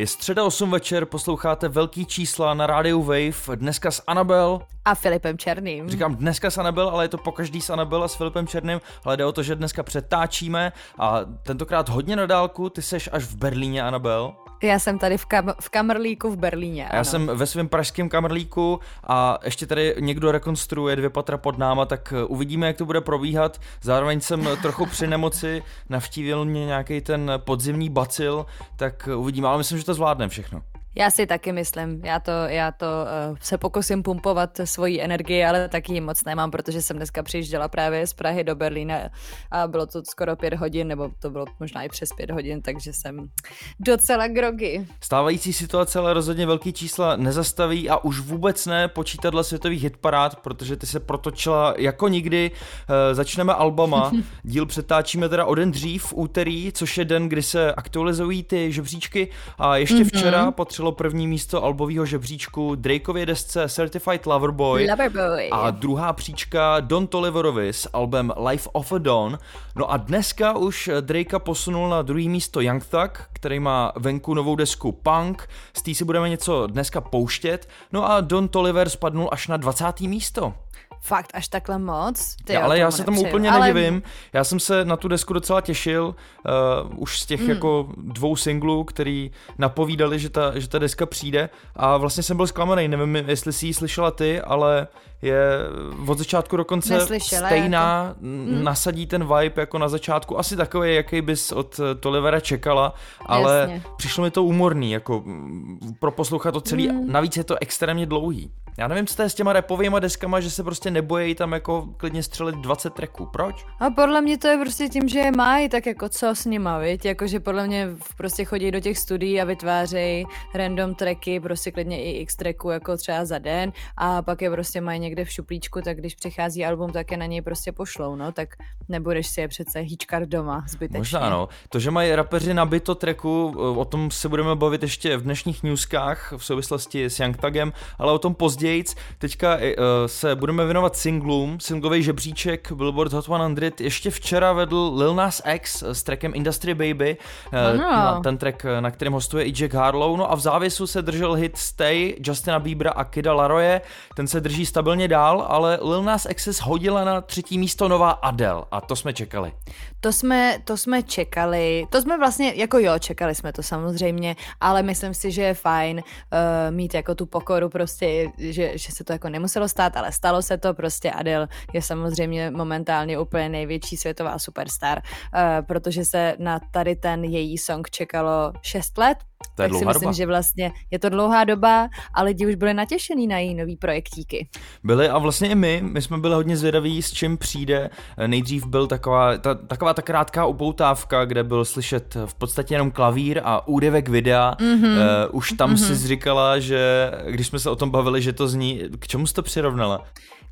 Je středa 8 večer, posloucháte velký čísla na rádiu Wave, dneska s Anabel. A Filipem Černým. Říkám dneska s Anabel, ale je to po každý s Anabel a s Filipem Černým, ale jde o to, že dneska přetáčíme a tentokrát hodně na dálku, ty seš až v Berlíně, Anabel. Já jsem tady v, kam- v Kamerlíku v Berlíně. A já jsem ve svém pražském Kamerlíku a ještě tady někdo rekonstruuje dvě patra pod náma, tak eh, uvidíme, jak to bude probíhat. Zároveň jsem trochu při nemoci, navštívil mě nějaký ten podzimní bacil, tak eh, uvidíme, ale myslím, že to zvládne všechno. Já si taky myslím, já to, já to uh, se pokusím pumpovat svoji energii, ale taky ji moc nemám, protože jsem dneska přijížděla právě z Prahy do Berlína a bylo to skoro pět hodin, nebo to bylo možná i přes pět hodin, takže jsem docela grogy. Stávající situace ale rozhodně velký čísla nezastaví a už vůbec ne počítadla světových hitparád, protože ty se protočila jako nikdy. Uh, začneme albama, díl přetáčíme teda o den dřív, v úterý, což je den, kdy se aktualizují ty žebříčky a ještě mm-hmm. včera potřeba patřilo první místo albového žebříčku Drakeově desce Certified Lover Boy, Loverboy. a druhá příčka Don Toliverovi s albem Life of a Dawn. No a dneska už Drakea posunul na druhý místo Young Thug, který má venku novou desku Punk, z té si budeme něco dneska pouštět, no a Don Toliver spadnul až na 20. místo. Fakt až takhle moc? Ty já, ale já se tomu úplně ale... nedivím. Já jsem se na tu desku docela těšil, uh, už z těch mm. jako dvou singlů, který napovídali, že ta, že ta deska přijde a vlastně jsem byl zklamaný, nevím, jestli si ji slyšela ty, ale je od začátku do konce Neslyšela, stejná, jako... mm. nasadí ten vibe jako na začátku, asi takový, jaký bys od Tolivera čekala, ale Jasně. přišlo mi to úmorný, jako pro poslouchat to celý, mm. navíc je to extrémně dlouhý. Já nevím, co to je s těma repovými deskama, že se prostě nebojí tam jako klidně střelit 20 tracků. Proč? A podle mě to je prostě tím, že je mají, tak jako co s nima, viď? Jakože podle mě prostě chodí do těch studií a vytvářejí random tracky, prostě klidně i x tracků jako třeba za den a pak je prostě mají někde v šuplíčku, tak když přichází album, tak je na něj prostě pošlou, no, tak nebudeš si je přece hýčkar doma zbytečně. Možná, no. To, že mají rapeři nabito tracku, o tom se budeme bavit ještě v dnešních newskách v souvislosti s Young Tagem, ale o tom později. Teďka uh, se budeme věnovat singlům. Singlový žebříček Billboard Hot 100 ještě včera vedl Lil Nas X s trackem Industry Baby. Uh, na ten track, na kterém hostuje i Jack Harlow. No a v závěsu se držel hit Stay Justina Biebera a Kida Laroje. Ten se drží stabilně dál, ale Lil Nas X se shodila na třetí místo nová Adele a to jsme čekali. To jsme, to jsme čekali, to jsme vlastně, jako jo, čekali jsme to samozřejmě, ale myslím si, že je fajn uh, mít jako tu pokoru prostě, že, že se to jako nemuselo stát, ale stalo se to, prostě Adele je samozřejmě momentálně úplně největší světová superstar, uh, protože se na tady ten její song čekalo 6 let, to je tak si myslím, doba. že vlastně je to dlouhá doba a lidi už byli natěšený na její nový projektíky. Byli a vlastně i my, my jsme byli hodně zvědaví, s čím přijde. Nejdřív byl taková ta, taková ta krátká upoutávka, kde byl slyšet v podstatě jenom klavír a údevek videa. Mm-hmm. Uh, už tam mm-hmm. si říkala, že když jsme se o tom bavili, že to zní, k čemu jsi to přirovnala?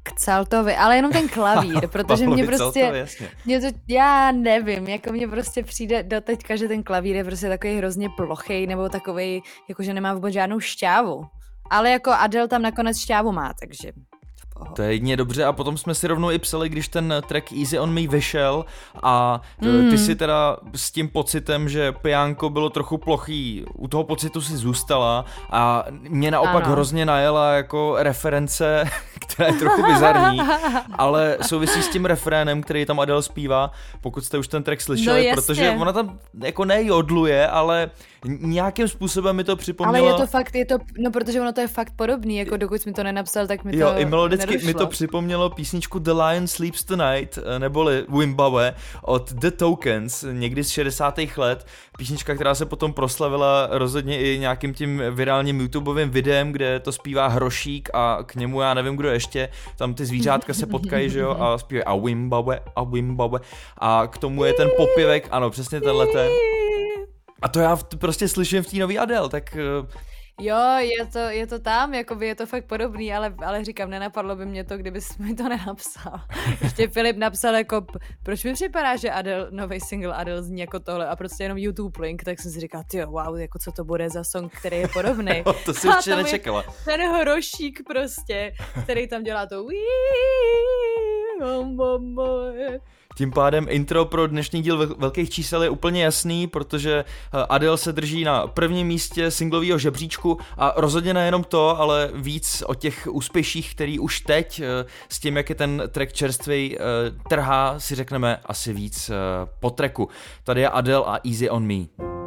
K Celtovi, ale jenom ten klavír, protože mě prostě, Celtovi, mě to, já nevím, jako mě prostě přijde do teďka, že ten klavír je prostě takový hrozně plochý nebo takový, jakože nemá vůbec žádnou šťávu. Ale jako Adel tam nakonec šťávu má, takže to je jedině dobře a potom jsme si rovnou i psali, když ten track Easy On Me vyšel a mm. ty si teda s tím pocitem, že Pianko bylo trochu plochý, u toho pocitu si zůstala a mě naopak ano. hrozně najela jako reference, která je trochu bizarní, ale souvisí s tím refrénem, který tam Adele zpívá, pokud jste už ten track slyšeli, no protože ona tam jako nejodluje, ale nějakým způsobem mi to připomnělo. Ale je to fakt, je to, no protože ono to je fakt podobný, jako dokud mi to nenapsal, tak mi to Jo, i melodicky nedošlo. mi to připomnělo písničku The Lion Sleeps Tonight, eh, neboli Wimbawe od The Tokens, někdy z 60. let. Písnička, která se potom proslavila rozhodně i nějakým tím virálním YouTubeovým videem, kde to zpívá Hrošík a k němu já nevím kdo ještě, tam ty zvířátka se potkají, že jo, a zpívají a Wimbawe, a Wimbawe a k tomu je ten popěvek, ano, přesně tenhle ten. A to já prostě slyším v té nový Adele, tak Jo, je to, je to tam, jakoby je to fakt podobný, ale, ale říkám, nenapadlo by mě to, kdyby mi to nenapsal. Ještě Filip napsal jako, proč mi připadá, že Adele, nový single Adele zní jako tohle a prostě jenom YouTube link, tak jsem si říkal, ty wow, jako co to bude za song, který je podobný. no, to si určitě nečekala. Ten horošík prostě, který tam dělá to tím pádem intro pro dnešní díl velkých čísel je úplně jasný, protože eh, Adele se drží na prvním místě singlového žebříčku a rozhodně nejenom to, ale víc o těch úspěších, který už teď eh, s tím, jak je ten track čerstvý eh, trhá, si řekneme asi víc po treku. Tady je Adele a Easy on Me.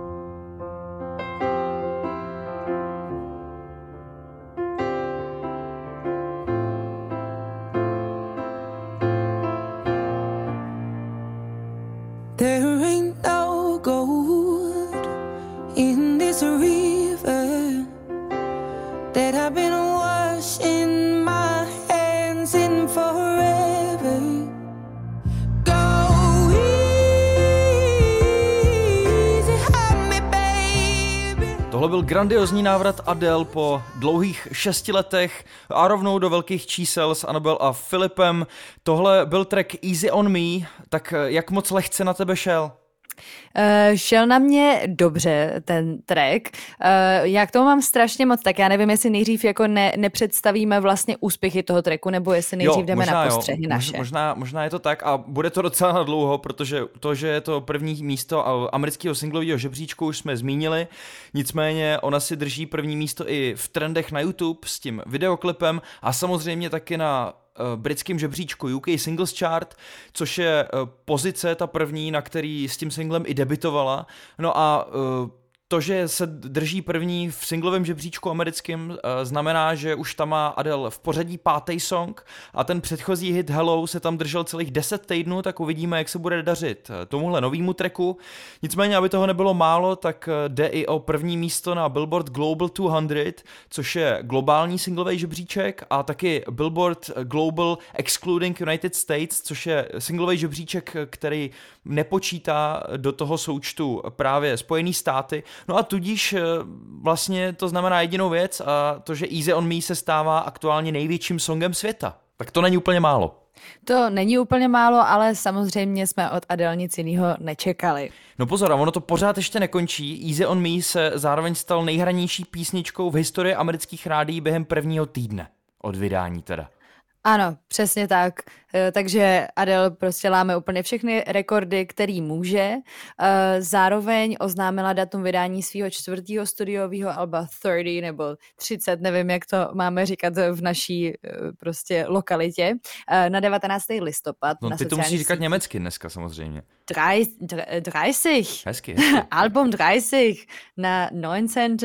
Byl grandiozní návrat Adele po dlouhých šesti letech a rovnou do velkých čísel s Anabel a Filipem. Tohle byl track Easy on Me, tak jak moc lehce na tebe šel? Uh, šel na mě dobře ten track. Uh, já k tomu mám strašně moc, tak já nevím, jestli nejdřív jako ne, nepředstavíme vlastně úspěchy toho tracku, nebo jestli nejdřív jo, jdeme na postřehy jo. naše. Možná, možná je to tak a bude to docela na dlouho, protože to, že je to první místo amerického singlového žebříčku, už jsme zmínili. Nicméně ona si drží první místo i v trendech na YouTube s tím videoklipem a samozřejmě taky na britském žebříčku UK Singles Chart, což je eh, pozice ta první, na který s tím singlem i debitovala. No a eh, to, že se drží první v singlovém žebříčku americkým, eh, znamená, že už tam má Adele v pořadí pátý song a ten předchozí hit Hello se tam držel celých 10 týdnů, tak uvidíme, jak se bude dařit eh, tomuhle novýmu treku. Nicméně, aby toho nebylo málo, tak eh, jde i o první místo na Billboard Global 200, což je globální singlový žebříček a taky Billboard Global Excluding United States, což je singlový žebříček, který nepočítá do toho součtu právě Spojený státy. No a tudíž eh, vlastně to znamená jedinou věc a to, že Easy on Me se stává aktuálně největším songem světa. Tak to není úplně málo. To není úplně málo, ale samozřejmě jsme od Adele nic jiného nečekali. No pozor, ono to pořád ještě nekončí. Easy on Me se zároveň stal nejhranější písničkou v historii amerických rádií během prvního týdne. Od vydání teda. Ano, přesně tak. Eh, takže Adele prostě láme úplně všechny rekordy, který může. Eh, zároveň oznámila datum vydání svého čtvrtého studiového alba 30 nebo 30, nevím, jak to máme říkat v naší eh, prostě lokalitě, na 19. listopad. No na ty to musíš říkat sítích. německy dneska samozřejmě. 30. Hezky, hezky. Album 30 na 19.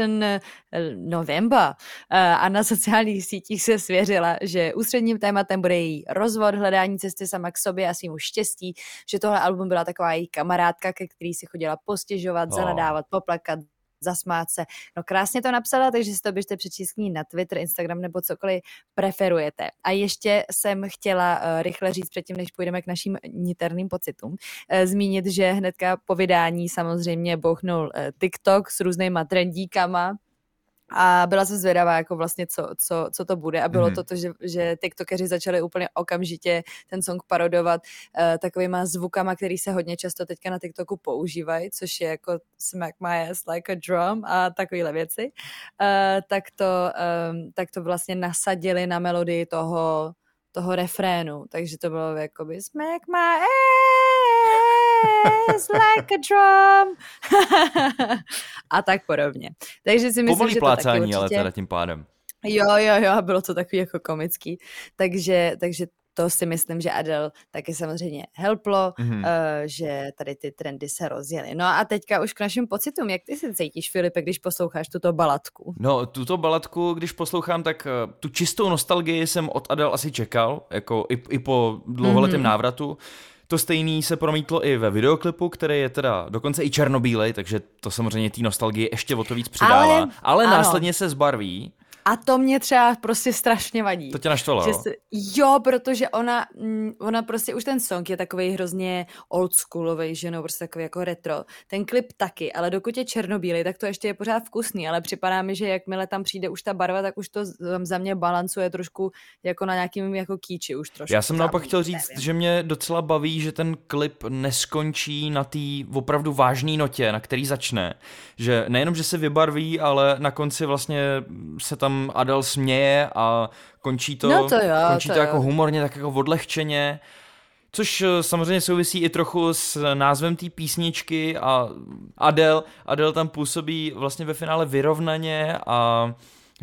november. A na sociálních sítích se svěřila, že ústředním tématem bude její rozvod, hledání cesty sama k sobě a svýmu štěstí, že tohle album byla taková její kamarádka, ke který si chodila postěžovat, oh. zanadávat, poplakat, zasmát se. No krásně to napsala, takže si to běžte přečíst na Twitter, Instagram nebo cokoliv preferujete. A ještě jsem chtěla uh, rychle říct předtím, než půjdeme k našim niterným pocitům, uh, zmínit, že hnedka po vydání samozřejmě bouchnul uh, TikTok s různýma trendíkama, a byla jsem zvědavá, jako vlastně, co, co, co to bude. A bylo mm. to to, že, že tiktokeři začali úplně okamžitě ten song parodovat uh, takovýma zvukama, který se hodně často teďka na TikToku používají, což je jako smack my ass like a drum a takovéhle věci. Uh, tak, to, um, tak to vlastně nasadili na melodii toho, toho refrénu. Takže to bylo jakoby smack my ass is like a drum. a tak podobně. Takže si myslím, Pomalý že plácání, to taky určitě... ale teda tím pádem. Jo, jo, jo, bylo to takový jako komický. Takže, takže to si myslím, že Adele taky samozřejmě helplo, mm-hmm. uh, že tady ty trendy se rozjeli. No a teďka už k našim pocitům, jak ty si cítíš, Filipe, když posloucháš tuto balatku? No, tuto balatku, když poslouchám, tak uh, tu čistou nostalgii jsem od Adele asi čekal, jako i, i po dlouholetém mm-hmm. návratu. To stejný se promítlo i ve videoklipu, který je teda dokonce i černobílej, takže to samozřejmě té nostalgie ještě o to víc přidává. Ale, Ale následně se zbarví A to mě třeba prostě strašně vadí. To tě naštvalo, že se, Jo, protože ona, mm, ona prostě už ten song je takový hrozně oldschoolový, že no, prostě takový jako retro. Ten klip taky, ale dokud je černobílý, tak to ještě je pořád vkusný, ale připadá mi, že jakmile tam přijde už ta barva, tak už to za mě balancuje trošku jako na nějakým jako kýči už trošku. Já jsem naopak chtěl říct, nevím. že mě docela baví, že ten klip neskončí na té opravdu vážné notě, na který začne. Že nejenom, že se vybarví, ale na konci vlastně se tam Adel směje a končí to, no to, jo, končí to, to jo. jako humorně, tak jako odlehčeně. Což eh, samozřejmě souvisí i trochu s názvem té písničky a Adele, Adele tam působí vlastně ve finále vyrovnaně a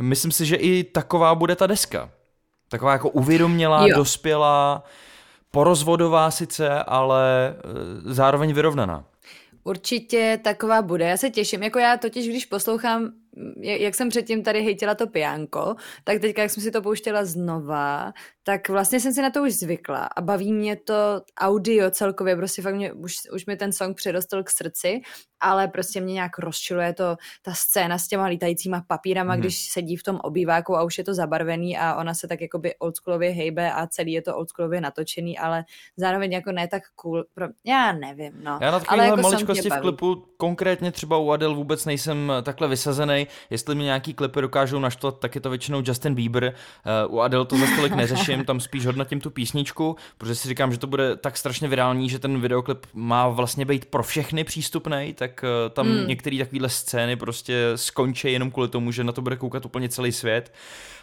myslím si, že i taková bude ta deska. Taková jako uvědomělá, jo. dospělá, porozvodová sice, ale eh, zároveň vyrovnaná. Určitě taková bude. Já se těším. Jako já totiž, když poslouchám jak jsem předtím tady hejtila to piánko, tak teďka, jak jsem si to pouštěla znova, tak vlastně jsem si na to už zvykla a baví mě to audio celkově, prostě fakt mě, už, už mi ten song přirostl k srdci, ale prostě mě nějak rozčiluje to, ta scéna s těma lítajícíma papírama, mm. když sedí v tom obýváku a už je to zabarvený a ona se tak jakoby oldschoolově hejbe a celý je to oldschoolově natočený, ale zároveň jako ne tak cool, pro, já nevím, no. Já na takovéhle jako maličkosti v klipu, konkrétně třeba u Adele vůbec nejsem takhle vysazený, Jestli mi nějaký klipy dokážou naštvat, tak je to většinou Justin Bieber. Uh, u Adele to za stolik neřeším, tam spíš hodnotím tu písničku, protože si říkám, že to bude tak strašně virální, že ten videoklip má vlastně být pro všechny přístupný, tak uh, tam mm. některé takovéhle scény prostě skončí jenom kvůli tomu, že na to bude koukat úplně celý svět.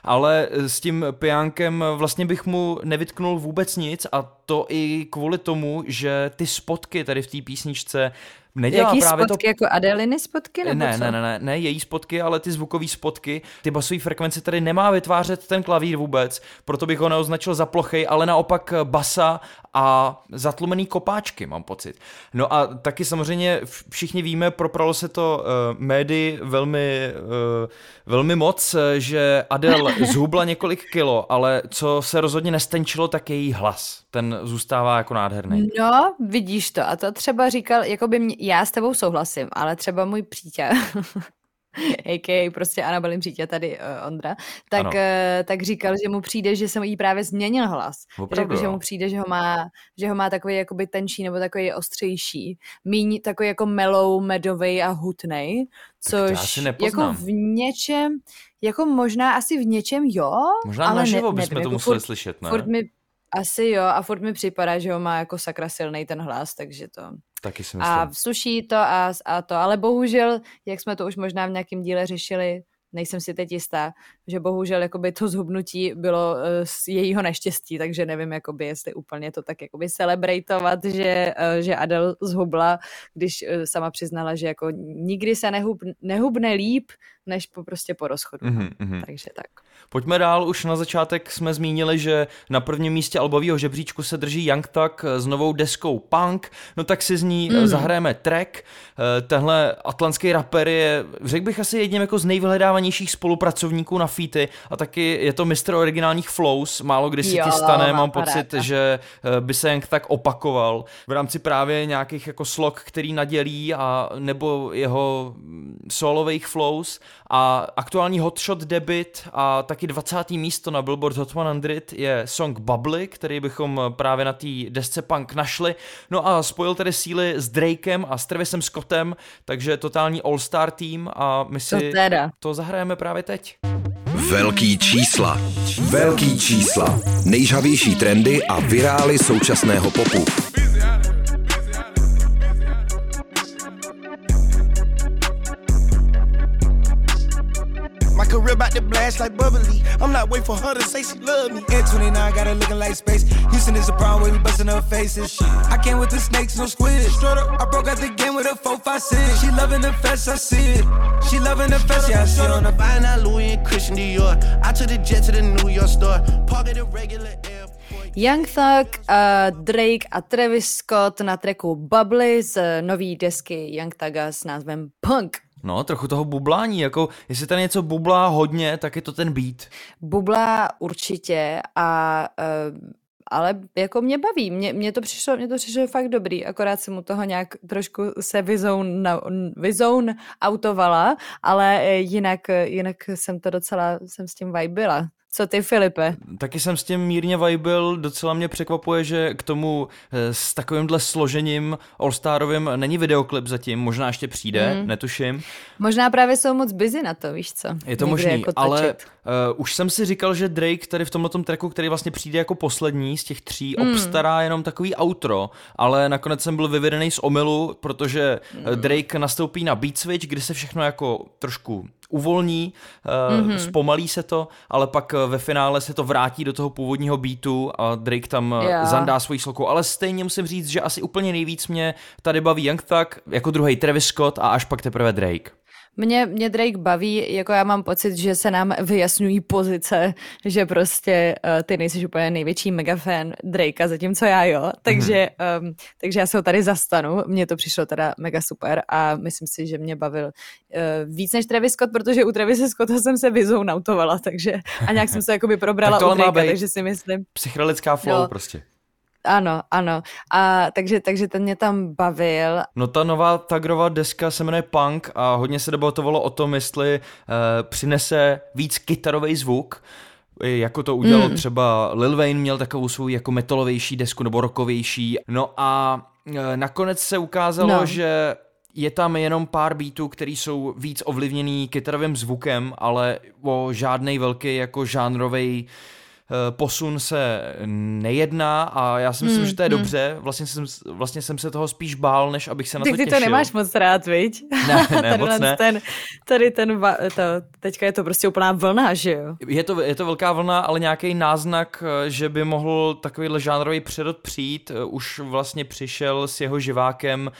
Ale eh, s tím pijánkem vlastně bych mu nevytknul vůbec nic a to i kvůli tomu, že ty spotky tady v té písničce nedělá Jaký právě spotky, to... jako Adeliny spotky? Nebo ne, co? ne, ne, ne, ne, její spotky, ale ty zvukové spotky, ty basové frekvence tady nemá vytvářet ten klavír vůbec, proto bych ho neoznačil za plochej, ale naopak basa a zatlumený kopáčky, mám pocit. No a taky samozřejmě všichni víme, propralo se to uh, médii velmi, uh, velmi moc, že Adele zhubla několik kilo, ale co se rozhodně nestenčilo, tak je její hlas. Ten zůstává jako nádherný. No, vidíš to. A to třeba říkal, jako by mě, já s tebou souhlasím, ale třeba můj přítel, a.k.a. prostě Anabelin přítě tady uh, Ondra, tak, uh, tak říkal, že mu přijde, že jsem jí právě změnil hlas. Opravdu, Řekl, že mu přijde, že ho má, že ho má takový jakoby tenčí nebo takový ostřejší. Míň takový jako melou, medový a hutnej, což jako v něčem, jako možná asi v něčem jo, možná ale naživo ne, bychom nevím, to jako museli furt, slyšet, ne? Furt mi, asi jo, a furt mi připadá, že ho má jako sakra silný ten hlas, takže to... Taky si myslím. A sluší to a, a to, ale bohužel, jak jsme to už možná v nějakém díle řešili, nejsem si teď jistá, že bohužel jakoby to zhubnutí bylo uh, z jejího neštěstí, takže nevím, jakoby, jestli úplně to tak jakoby celebrateovat, že, uh, že Adele zhubla, když uh, sama přiznala, že jako nikdy se nehub, nehubne líp, než po, prostě po rozchodu. Mm-hmm. Takže tak. Pojďme dál, už na začátek jsme zmínili, že na prvním místě albového žebříčku se drží Young Thug s novou deskou Punk, no tak si z ní mm. zahrajeme track. Tenhle atlantský rapper je, řekl bych asi jedním jako z nejvyhledávanějších spolupracovníků na featy a taky je to mistr originálních flows, málo kdy se ti stane, mám pocit, ráda. že by se Young Thug opakoval v rámci právě nějakých jako slog, který nadělí a nebo jeho solových flows a aktuální hotshot debit a taky 20. místo na Billboard Hot 100 je song Bubbly, který bychom právě na té desce Punk našli. No a spojil tedy síly s Drakem a s Travisem Scottem, takže totální all-star tým a my si to, teda. to zahrajeme právě teď. Velký čísla. Velký čísla. Nejžavější trendy a virály současného popu. Career about to blast like bubbly. I'm not waiting for her to say she love me. At 29, got her looking like space. Houston is a problem where we busting her faces. Shit. I came with the snakes, no squid. Straight up, I broke out the game with a 4, 5, 6. She loving the fest, I see it. She loving the fest, yeah, I see it. on the Buying out Louis and Christian Dior. I took the jet to the New York store. Park at the regular air. Young Thug, uh, Drake a Travis Scott na tracku Bubbly z nový desky Young Thuga s názvem Punk. No, trochu toho bublání, jako jestli tam něco bublá hodně, tak je to ten beat. Bublá určitě a uh, ale jako mě baví, mě, mě to přišlo, mě to přišlo fakt dobrý, akorát jsem mu toho nějak trošku se vyzoun, vyzoun autovala, ale eh, jinak, jinak jsem to docela, jsem s tím vibila. Co ty, Filipe? Taky jsem s tím mírně vibil, docela mě překvapuje, že k tomu eh, s takovýmhle složením All-Starovým není videoklip zatím, možná ještě přijde, mm. netuším. Možná právě jsou moc busy na to, víš co? Je to možný, jako ale uh, už jsem si říkal, že Drake tady v tomhle tracku, který vlastně přijde jako poslední z těch tří, mm. obstará jenom takový outro, ale nakonec jsem byl vyvedený z omylu, protože mm. Drake nastoupí na beat switch, kdy se všechno jako trošku uvolní, mm-hmm. zpomalí se to, ale pak eh, ve finále se to vrátí do toho původního beatu a Drake tam yeah. zandá svoji sloku. Ale stejně musím říct, že asi úplně nejvíc mě tady baví Young Thug, jako druhý Travis Scott a až pak teprve Drake. Mě, mě Drake baví, jako já mám pocit, že se nám vyjasňují pozice, že prostě uh, ty nejsi úplně největší megafan Drakea, zatímco já jo, takže, mm-hmm. um, takže já se ho tady zastanu, mně to přišlo teda mega super a myslím si, že mě bavil uh, víc než Travis Scott, protože u Travis Scotta jsem se vyzounautovala, takže a nějak jsem se jakoby probrala tak u Drakea, takže si myslím... Psychedelická flow no, prostě. Ano, ano. A takže, takže ten mě tam bavil. No ta nová Tagrová deska se jmenuje Punk a hodně se debatovalo o tom, jestli uh, přinese víc kytarový zvuk, jako to udělal mm. třeba Lil Wayne měl takovou svou jako metalovější desku nebo rokovější. No a uh, nakonec se ukázalo, no. že je tam jenom pár beatů, který jsou víc ovlivněný kytarovým zvukem, ale o žádný velký jako žánrový uh, posun se nejedná a já si myslím, hmm, že to je hmm. dobře. Vlastně jsem, vlastně jsem se toho spíš bál, než abych se na tak to těšil. ty to nemáš moc rád, viď? Ne, ne, moc ne. Ten, tady ten, to, teďka je to prostě úplná vlna, že jo? Je to, je to velká vlna, ale nějaký náznak, eh, že by mohl takovýhle žánrový přerod přijít, eh, už vlastně přišel s jeho živákem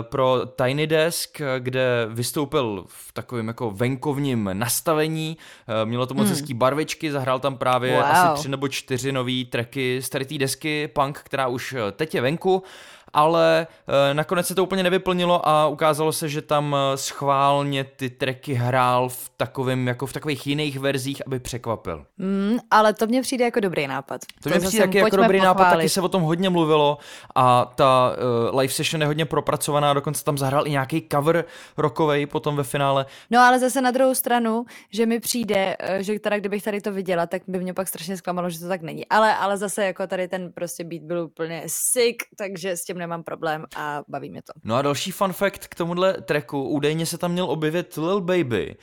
pro Tiny Desk, kde vystoupil v takovém jako venkovním nastavení, mělo to moc hmm. hezký barvičky, zahrál tam právě wow. asi tři nebo čtyři nové tracky z tady té desky Punk, která už eh, teď je venku ale e, nakonec se to úplně nevyplnilo a ukázalo se, že tam eh, schválně ty tracky hrál v takovým, jako v takových jiných verzích, aby překvapil. Mm, ale to mně přijde jako dobrý nápad. To, to mně přijde taky jako dobrý pochválit. nápad, taky se o tom hodně mluvilo a ta uh, live session je hodně propracovaná, dokonce tam zahrál i nějaký cover rokovej potom ve finále. No ale zase na druhou stranu, že mi přijde, že teda kdybych tady to viděla, tak by mě pak strašně zklamalo, že to tak není. Ale, ale zase jako tady ten prostě beat byl úplně sick, takže s tím nemám problém a baví mě to. No a další fun fact k tomuhle tracku, údajně se tam měl objevit Lil Baby,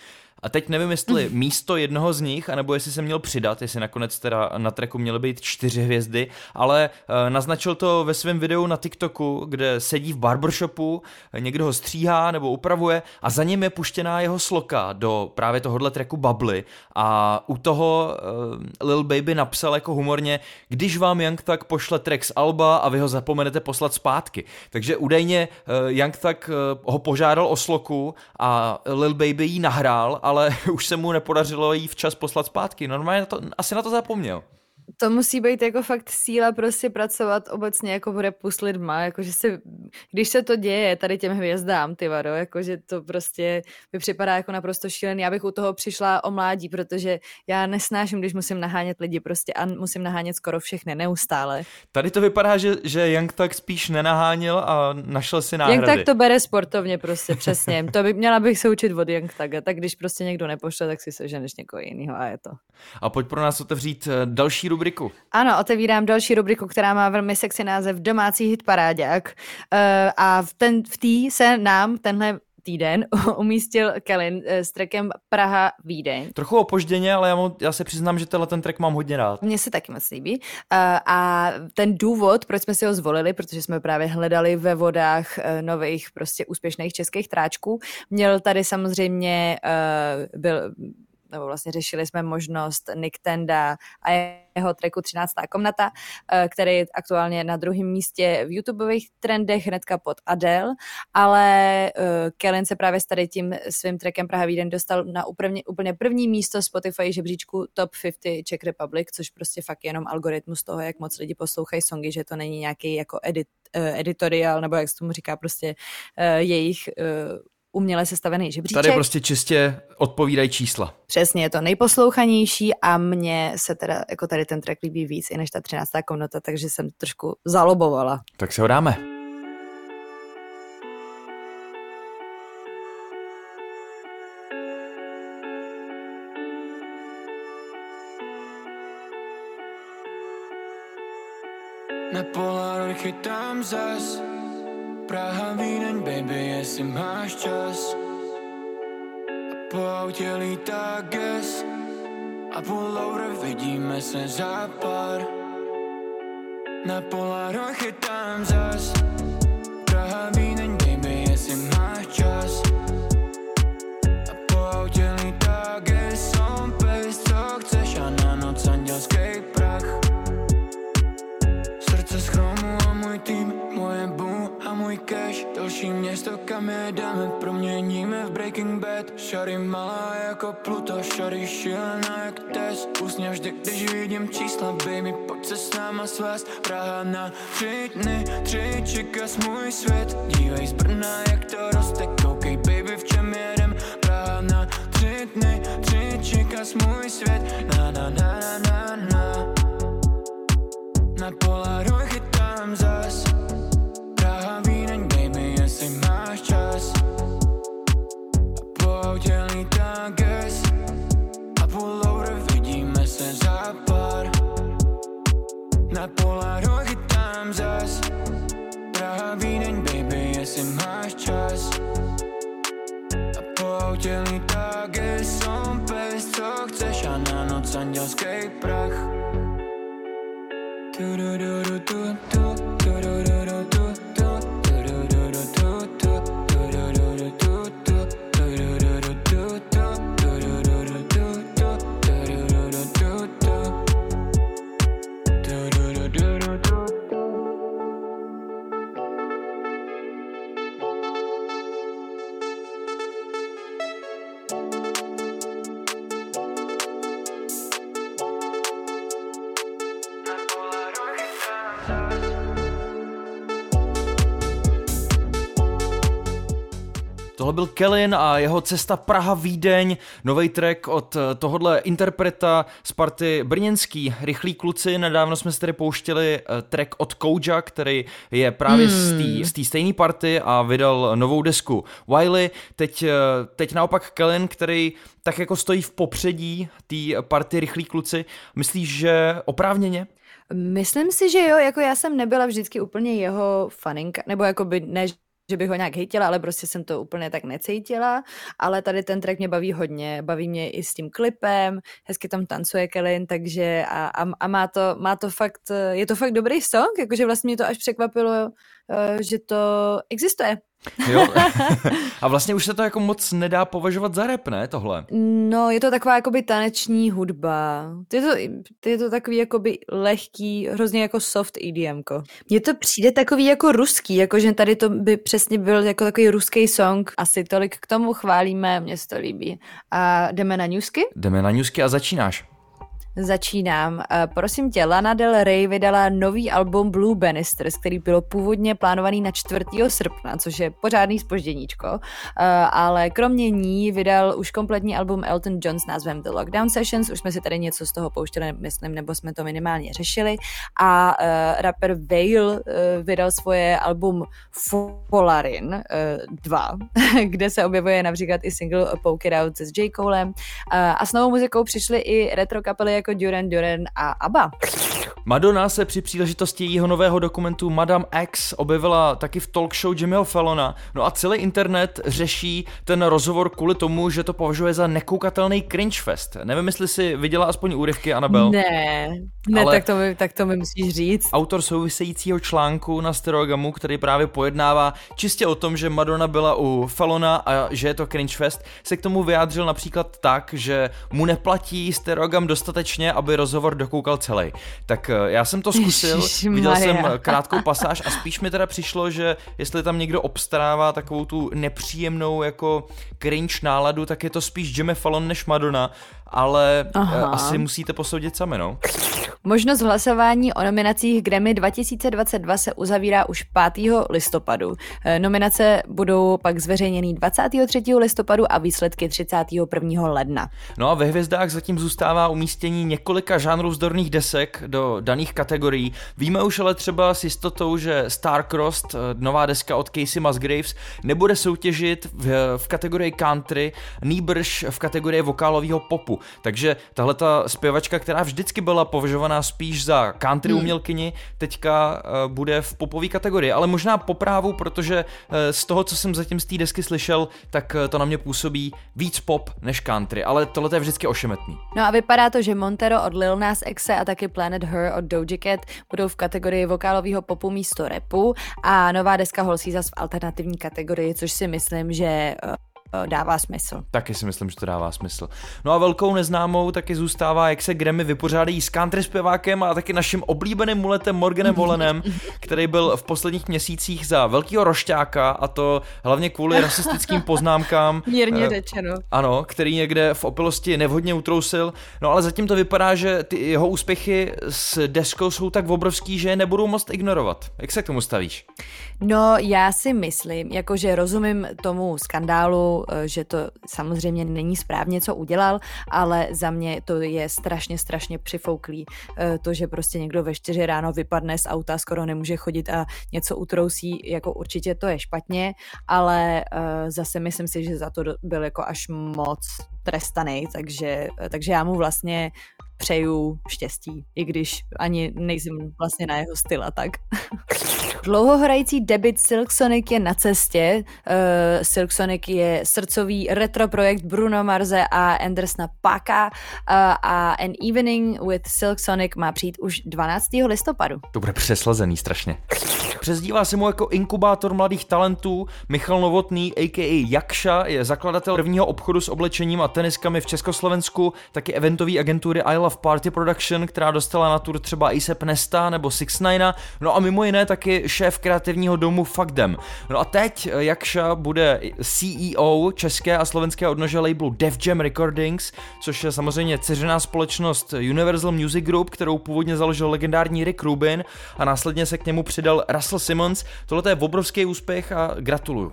a teď nevím, jestli místo jednoho z nich, anebo jestli se měl přidat, jestli nakonec teda na treku měly být čtyři hvězdy, ale uh, naznačil to ve svém videu na TikToku, kde sedí v barbershopu, někdo ho stříhá nebo upravuje a za ním je puštěná jeho sloka do právě tohohle treku Bubbly a u toho uh, Lil Baby napsal jako humorně, když vám Young tak pošle track z Alba a vy ho zapomenete poslat zpátky. Takže údajně Young tak ho požádal o sloku a Lil Baby ji nahrál, ale ale už se mu nepodařilo jí včas poslat zpátky. Normálně na to, asi na to zapomněl to musí být jako fakt síla prostě pracovat obecně jako v repu s lidma, jakože se, když se to děje tady těm hvězdám, ty vado, jakože to prostě mi připadá jako naprosto šílený, já bych u toho přišla o mládí, protože já nesnáším, když musím nahánět lidi prostě a musím nahánět skoro všechny, neustále. Tady to vypadá, že, že Young tak spíš nenaháněl a našel si náhrady. Young tak to bere sportovně prostě, přesně. to by měla bych se učit od Young Taga, tak když prostě někdo nepošle, tak si seženeš někoho jiného a je to. A pojď pro nás otevřít eh, další rubriku. Ano, otevírám další rubriku, která má velmi sexy název Domácí hit parádák. Uh, a v, ten, v tý se nám tenhle týden umístil Kelin eh, s trackem Praha Vídeň. Trochu opožděně, ale já, mu, já se přiznám, že tenhle ten track mám hodně rád. Mně se taky moc líbí. Uh, a ten důvod, proč jsme si ho zvolili, protože jsme právě hledali ve vodách nových prostě úspěšných českých tráčků, měl tady samozřejmě byl nebo vlastně řešili jsme možnost Nick Tenda a jeho tracku 13. komnata, eh, který je aktuálně na druhém místě v YouTubeových trendech hnedka pod Adele, ale uh, Kellen se právě s tady tím svým trackem Praha Víden dostal na úplně, úplně první místo Spotify žebříčku Top 50 Czech Republic, což prostě fakt jenom algoritmus toho, jak moc lidi poslouchají songy, že to není nějaký jako edit, uh, editorial, nebo jak se tomu říká prostě jejich uměle sestavený žebříček. Tady prostě čistě odpovídají čísla. Přesně, je to nejposlouchanější a mně se teda jako tady ten track líbí víc i než ta 13. komnata, takže jsem trošku zalobovala. Tak se ho dáme. Na Polaroid chytám zas Praha, Vídeň, baby, jestli máš čas. A po autě lítá gas. A pullover vidíme se za pár. Na Polaroid chytám zas Další město, kam jedeme, proměníme v Breaking Bad. Šary malá jako Pluto, šary šílená jak Tess Usně vždy, když vidím čísla, baby, pojď se s náma svést. Praha na tři dny, tři čikas můj svět. Dívej z Brna, jak to roste, koukej baby, v čem jedem. Praha na tři dny, tři čikas můj svět. Na na na na na. Na na Polaroid chytám zas Na Polaroid chytám zas. Praha, Vídeň, baby, jestli máš čas. A po autě lítá On pace, co chceš a na noc andělský prach. Tohle Kellin a jeho cesta Praha-Vídeň, nový track od eh, tohodle interpreta z party Brněnský, Rychlí kluci. Nedávno jsme si tady pouštěli eh, track od Kouja, který je právě hmm. z té stejné party a vydal novou desku Wiley. Teď, eh, teď naopak Kellin, který tak jako stojí v popředí té party Rychlí kluci. Myslíš, že oprávněně? Myslím si, že jo, jako já jsem nebyla vždycky úplně jeho faninka, nebo jako by ne, že bych ho nějak hejtila, ale prostě jsem to úplně tak necítila, ale tady ten track mě baví hodně, baví mě i s tím klipem, hezky tam tancuje Kellen, takže a, a, a má, to, má to fakt, je to fakt dobrý song, jakože vlastně mě to až překvapilo, že to existuje. Jo. A vlastně už se to jako moc nedá považovat za rap, ne, tohle? No, je to taková jakoby taneční hudba. Je to, je to takový jakoby lehký, hrozně jako soft EDMko. Mně to přijde takový jako ruský, jakože tady to by přesně byl jako takový ruský song. Asi tolik k tomu chválíme, mně se to líbí. A jdeme na newsky? Jdeme na newsky a začínáš. Začínám. Eh, prosím tě, Lana Del Rey vydala nový album Blue Bannisters, který bylo původně plánovaný na 4. srpna, což je pořádný spožděníčko, eh, ale kromě ní vydal už kompletní album Elton John s názvem The Lockdown Sessions, už jsme si tady něco z toho pouštěli, myslím, nebo jsme to minimálně řešili a uh, rapper uh, vydal svoje album Polarin uh, 2, kde se objevuje například i single Poke It Out s J. Colem a s novou muzikou přišly i retro kapely jako Duran Duran a ABBA. Madonna se při příležitosti jejího nového dokumentu Madame X objevila taky v talk show Jimmyho Fallona. No a celý internet řeší ten rozhovor kvůli tomu, že to považuje za nekoukatelný cringe fest. Nevím, jestli si viděla aspoň úryvky, Anabel. Ne, ne, ale tak to, mi, tak to mi musíš říct. Autor souvisejícího článku na Stereogamu, který právě pojednává čistě o tom, že Madonna byla u Fallona a že je to cringe fest, se k tomu vyjádřil například tak, že mu neplatí Stereogam dostatečně, aby rozhovor dokoukal celý. Tak eh, já jsem to zkusil, viděl jsem krátkou pasáž a spíš mi teda přišlo, že jestli tam někdo obstarává takovou tu nepříjemnou jako cringe náladu, tak je to spíš Jimmy Fallon než Madonna, ale eh, Aha. asi musíte posoudit sami, no. Možnost hlasování o nominacích Grammy 2022 se uzavírá už 5. listopadu. Eh, nominace budou pak zveřejněny 23. listopadu a výsledky 31. ledna. No a ve hvězdách zatím zůstává umístění několika žánrů vzdorných desek do daných kategorií. Víme už ale třeba s jistotou, že Starcrossed, eh, nová deska od Casey Musgraves, nebude soutěžit v, v kategorii country, nýbrž v kategorii vokálového popu. Takže tahle ta zpěvačka, která vždycky byla považovaná spíš za country hmm. umělkyni, teďka uh, bude v popové kategorii, ale možná po právu, protože uh, z toho, co jsem zatím z té desky slyšel, tak uh, to na mě působí víc pop než country, ale tohle je vždycky ošemetný. No a vypadá to, že Montero od Lil Nas Xe a taky Planet Her od Doja Cat budou v kategorii vokálového popu místo repu a nová deska Holsey zase v alternativní kategorii, což si myslím, že Eh, dává smysl. Taky si myslím, že to dává smysl. No a velkou neznámou taky zůstává, jak se Grammy vypořádají s country zpěvákem a taky naším oblíbeným muletem Morganem Volenem, který byl v posledních měsících za velkýho rošťáka a to hlavně kvůli rasistickým poznámkám. Mírně eh, řečeno. Ano, který někde v opilosti nevhodně utrousil. No ale zatím to vypadá, že ty jeho úspěchy s deskou jsou tak obrovský, že je nebudou moc ignorovat. Jak se k tomu stavíš? No, já si myslím, jakože rozumím tomu skandálu, eh, že to samozřejmě není správně, co udělal, ale za mě to je strašně, strašně přifouklý. Eh, to, že prostě někdo ve čtyři ráno vypadne z auta, skoro nemůže chodit a něco utrousí, jako určitě to je špatně, ale eh, zase myslím si, že za to byl jako až moc trestaný, takže, takže já mu vlastně přeju štěstí, i když ani nejsem vlastně na jeho styl a tak. Dlouhohrající debit Silk Sonic je na cestě. Uh, Silk Sonic je srdcový retro projekt Bruno Marze a Andersna Paka uh, a An Evening with Silk Sonic má přijít už 12. listopadu. To bude přeslazený strašně. Přezdívá se mu jako inkubátor mladých talentů. Michal Novotný, a.k.a. Jakša, je zakladatel prvního obchodu s oblečením a teniskami v Československu, taky eventový agentury I Love Party Production, která dostala na tur třeba ASAP Nesta nebo Six Nine, no a mimo jiné taky šéf kreativního domu Fuck Them. No a teď Jakša bude CEO české a slovenské odnože labelu Def Jam Recordings, což je samozřejmě ceřená společnost Universal Music Group, kterou původně založil legendární Rick Rubin a následně se k němu přidal Russell Simmons. Tohle je obrovský úspěch a gratuluju.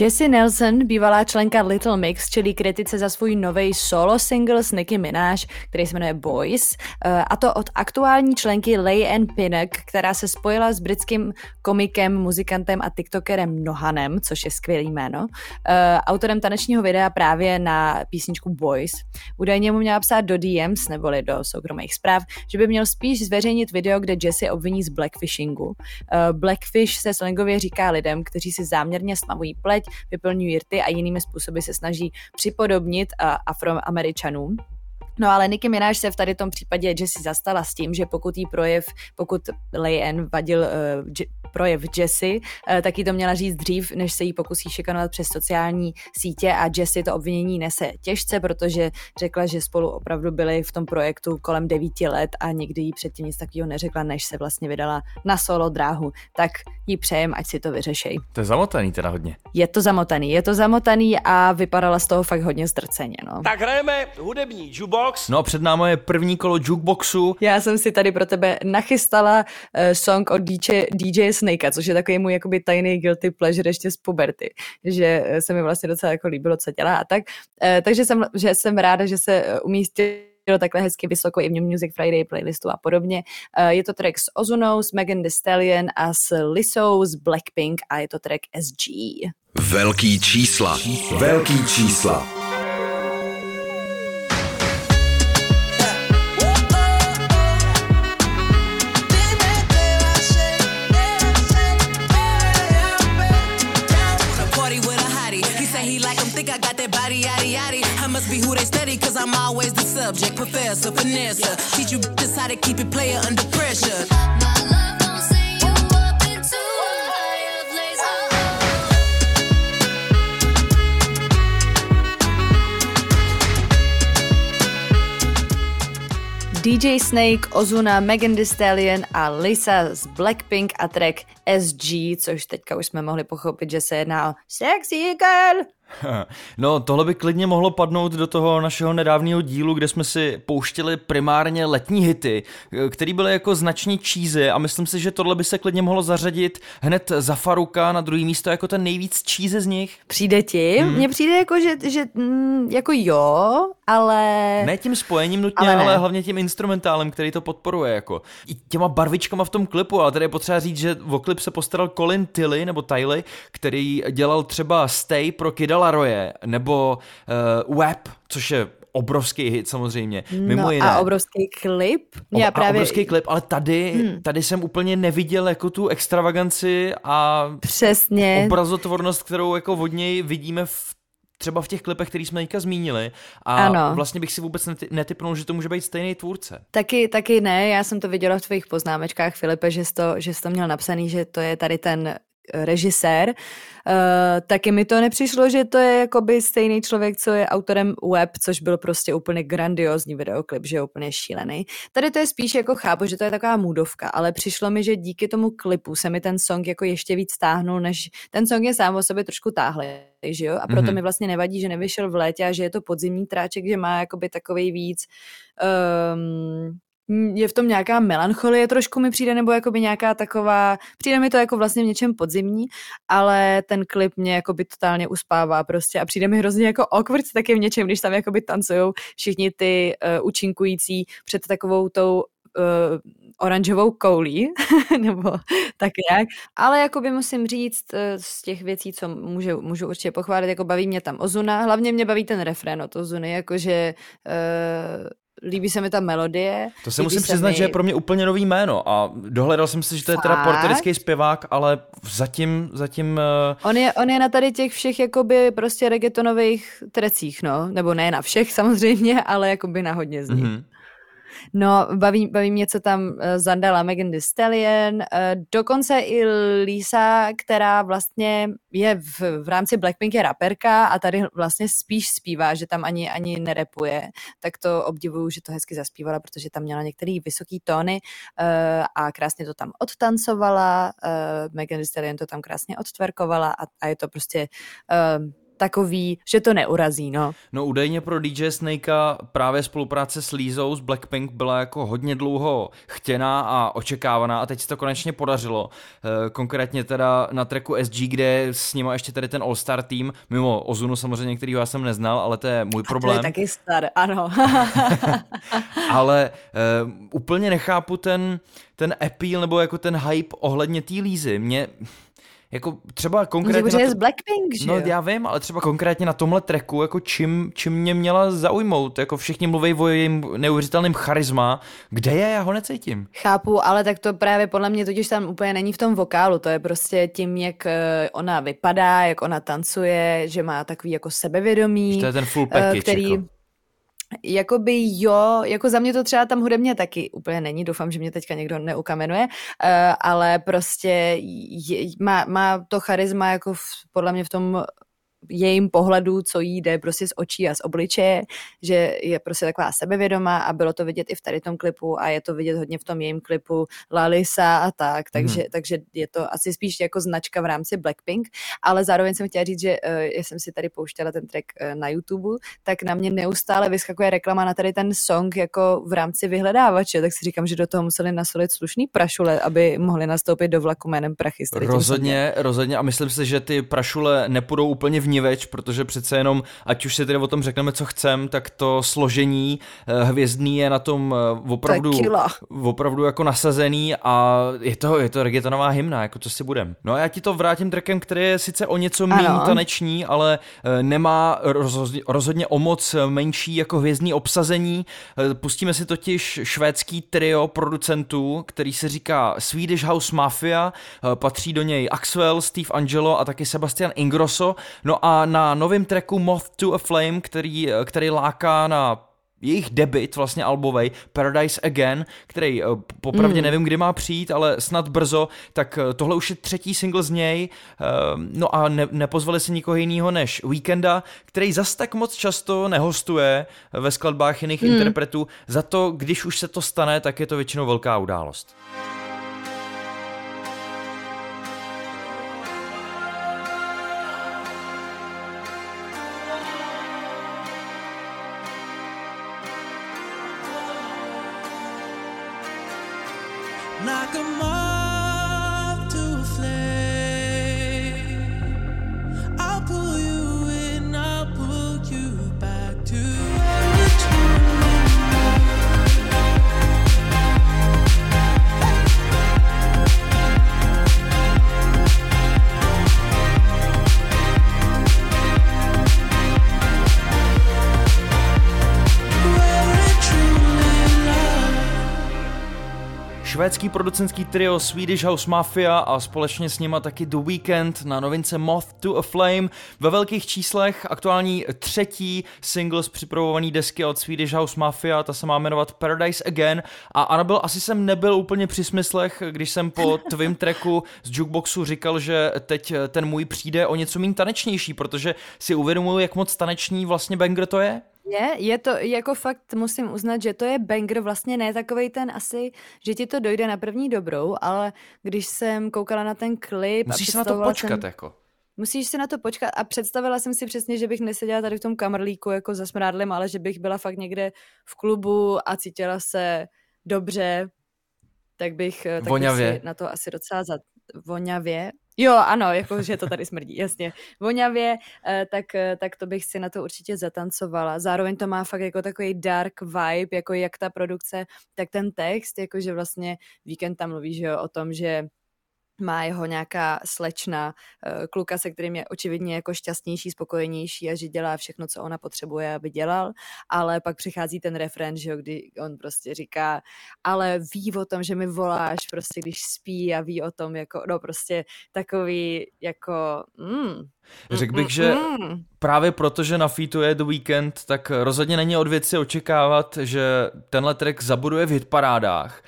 Jessie Nelson, bývalá členka Little Mix, čelí kritice za svůj nový solo single s Nicki Minaj, který se jmenuje Boys, eh, a to od aktuální členky Lay Ann Pinnock, která se spojila s britským komikem, muzikantem a tiktokerem Nohanem, což je skvělý jméno, eh, autorem tanečního videa právě na písničku Boys. Údajně mu měla psát do DMs, neboli do soukromých zpráv, že by měl spíš zveřejnit video, kde Jessie obviní z blackfishingu. Eh, blackfish se slangově říká lidem, kteří si záměrně stmavují pleť, vyplňují rty a jinými způsoby se snaží připodobnit afroameričanům. No ale Nicki Minaj se v tady tom případě Jessie zastala s tím, že pokud jí projev, pokud Leyen vadil uh, projev Jessie, uh, tak jí to měla říct dřív, než se jí pokusí šikanovat přes sociální sítě a Jessie to obvinění nese těžce, protože řekla, že spolu opravdu byli v tom projektu kolem devíti let a nikdy jí předtím nic takového neřekla, než se vlastně vydala na solo dráhu. Tak jí přejem, ať si to vyřešej. To je zamotaný teda hodně. Je to zamotaný, je to zamotaný a vypadala z toho fakt hodně zdrceně. No. Tak hrajeme hudební jukebox. No a před námi je první kolo jukeboxu. Já jsem si tady pro tebe nachystala uh, song od DJ, DJ Snakea, což je takový můj jakoby tajný guilty pleasure ještě z puberty, že eh, se mi vlastně docela jako líbilo, co dělá a tak. Uh, takže jsem, že jsem ráda, že se umístil takhle hezky vysoko i v Music Friday playlistu a podobně. Je to track s Ozunou, s Megan Thee Stallion a s Lissou z Blackpink a je to track SG. Velký čísla. Velký čísla. I'm always the subject. Professor, finesse. Teach you just how to keep it player under pressure. DJ Snake, Ozuna, Megan Thee Stallion a Lisa z Blackpink a track SG, což teďka už jsme mohli pochopit, že se jedná o Sexy Girl. No, tohle by klidně mohlo padnout do toho našeho nedávného dílu, kde jsme si pouštili primárně letní hity, který byly jako značně cheesy a myslím si, že tohle by se klidně mohlo zařadit hned za Faruka na druhý místo jako ten nejvíc cheesy z nich. Přijde ti? Hmm. Mně přijde jako, že, že mm, jako jo, ale... Ne tím spojením nutně, ale, ale hlavně tím instrumentálem, který to podporuje, jako. I těma barvičkama v tom klipu, ale tady je potřeba říct, že o klip se postaral Colin Tilly, nebo Tilly, který dělal třeba Stay pro Kida Laroje, nebo uh, Web, což je obrovský hit samozřejmě, mimo no jiné. a obrovský klip. Já a právě... obrovský klip, ale tady, hmm. tady jsem úplně neviděl jako tu extravaganci a Přesně. obrazotvornost, kterou jako od něj vidíme v třeba v těch klipech, který jsme teďka zmínili. A ano. vlastně bych si vůbec netypnul, že to může být stejný tvůrce. Taky, taky ne, já jsem to viděla v tvých poznámečkách, Filipe, že jsi to, že jsi to měl napsaný, že to je tady ten režisér, uh, taky mi to nepřišlo, že to je jakoby stejný člověk, co je autorem Web, což byl prostě úplně grandiozní videoklip, že je úplně šílený. Tady to je spíš jako chápu, že to je taková můdovka, ale přišlo mi, že díky tomu klipu se mi ten song jako ještě víc stáhnul, než ten song je sám o sobě trošku táhlý, že jo? A proto mm-hmm. mi vlastně nevadí, že nevyšel v létě a že je to podzimní tráček, že má jakoby takový víc um, je v tom nějaká melancholie trošku mi přijde, nebo jakoby nějaká taková, přijde mi to jako vlastně v něčem podzimní, ale ten klip mě jakoby totálně uspává prostě a přijde mi hrozně jako awkward taky v něčem, když tam jakoby tancujou všichni ty uh, účinkující před takovou tou uh, oranžovou koulí, nebo tak nějak. Ale jako by musím říct uh, z těch věcí, co můžu, můžu určitě pochválit, jako baví mě tam Ozuna, hlavně mě baví ten refrén od Ozuny, jakože uh, líbí se mi ta melodie. To se musím přiznat, mi... že je pro mě úplně nový jméno a dohledal jsem si, že to je teda portorický zpěvák, ale zatím, zatím... Uh... On, je, on je na tady těch všech jakoby prostě reggaetonových trecích, no, nebo ne na všech samozřejmě, ale jakoby na hodně z nich. Mm-hmm. No, baví, baví mě, co tam uh, zandala Megan Thee Stallion, uh, dokonce i Lisa, která vlastně je v, v rámci Blackpink je raperka a tady vlastně spíš zpívá, že tam ani, ani nerepuje, tak to obdivuju, že to hezky zaspívala, protože tam měla některé vysoké tóny uh, a krásně to tam odtancovala, Megan Thee Stallion to tam krásně odtverkovala a, a je to prostě takový, že to neurazí, no. No údajně pro DJ Snakea právě spolupráce s Lízou z Blackpink byla jako hodně dlouho chtěná a očekávaná a teď se to konečně podařilo. E, konkrétně teda na tracku SG, kde s nima ještě tady ten All-Star tým, mimo Ozunu samozřejmě, kterýho já jsem neznal, ale to je můj problém. A to je taky star, ano. ale e, úplně nechápu ten, ten appeal nebo jako ten hype ohledně té Lízy. Mě jako třeba konkrétně... Může to... z Blackpink, že No já vím, ale třeba konkrétně na tomhle treku, jako čím, čím mě měla zaujmout, jako všichni mluví o jejím neuvěřitelným charisma, kde je, já ho necítím. Chápu, ale tak to právě podle mě totiž tam úplně není v tom vokálu, to je prostě tím, jak eh, ona vypadá, jak ona tancuje, že má takový jako sebevědomí. To je ten full package, který... jako. Jakoby jo, jako za mě to třeba tam hudebně taky úplně není, doufám, že mě teďka někdo neukamenuje, uh, ale prostě je, má, má to charisma jako v, podle mě v tom jejím pohledu, co jí jde prostě z očí a z obličeje, že je prostě taková sebevědomá a bylo to vidět i v tady tom klipu a je to vidět hodně v tom jejím klipu Lalisa a tak, takže, mm. takže je to asi spíš jako značka v rámci Blackpink, ale zároveň jsem chtěla říct, že uh, jsem si tady pouštěla ten track uh, na YouTube, tak na mě neustále vyskakuje reklama na tady ten song jako v rámci vyhledávače, tak si říkám, že do toho museli nasolit slušný prašule, aby mohli nastoupit do vlaku jménem Prachy. Rozhodně, rozhodně a myslím si, že ty prašule nepůjdou úplně v vníveč, protože přece jenom, ať už si tedy o tom řekneme, co chcem, tak to složení eh, hvězdný je na tom eh, opravdu, opravdu jako nasazený a je to, je to reggaetonová hymna, jako co si budem. No a já ti to vrátím trackem, který je sice o něco méně taneční, ale eh, nemá rozhodně, rozhodně o moc menší jako hvězdný obsazení. Pustíme si totiž švédský trio producentů, který se říká Swedish House Mafia, patří do něj Axwell, Steve Angelo a taky Sebastian Ingrosso. No a na novém tracku Moth to a Flame, který, který láká na jejich debit vlastně albovej Paradise Again, který eh, popravdě mm. nevím, kdy má přijít, ale snad brzo, tak eh, tohle už je třetí single z něj, eh, no a ne, nepozvali si nikoho jiného než Weekenda, který zas tak moc často nehostuje ve skladbách jiných mm. interpretů, za to, když už se to stane, tak je to většinou velká událost. Švédský producentský trio Swedish House Mafia a společně s nima taky The Weekend na novince Moth to a Flame. Ve velkých číslech aktuální třetí single z připravované desky od Swedish House Mafia, ta se má jmenovat Paradise Again a Anabel asi jsem nebyl úplně při smyslech, když jsem po tvým tracku z Jukeboxu říkal, že teď ten můj přijde o něco méně tanečnější, protože si uvědomuji, jak moc taneční vlastně banger to je. Je, je to, jako fakt musím uznat, že to je banger, vlastně ne takovej ten asi, že ti to dojde na první dobrou, ale když jsem koukala na ten klip Musíš se na to počkat, ten, jako. Musíš si na to počkat a představila jsem si přesně, že bych neseděla tady v tom kamerlíku jako za smrádlem, ale že bych byla fakt někde v klubu a cítila se dobře, tak bych, tak bych si na to asi docela za, vonavě, Jo, ano, jako, že to tady smrdí, jasně. Vonavě, eh, tak, eh, tak to bych si na to určitě zatancovala. Zároveň to má fakt jako takový dark vibe, jako jak ta produkce, tak ten text, jakože vlastně víkend tam mluví, že jo, o tom, že má jeho nějaká slečna, eh, kluka, se kterým je očividně jako šťastnější, spokojenější a že dělá všechno, co ona potřebuje, aby dělal, ale pak přichází ten refren, že jo, kdy on prostě říká, ale ví o tom, že mi voláš prostě, když spí a ví o tom, jako, no prostě takový, jako, mm, Řekl bych, že právě proto, že na featu je The Weekend, tak rozhodně není od věci očekávat, že tenhle track zabuduje v hitparádách.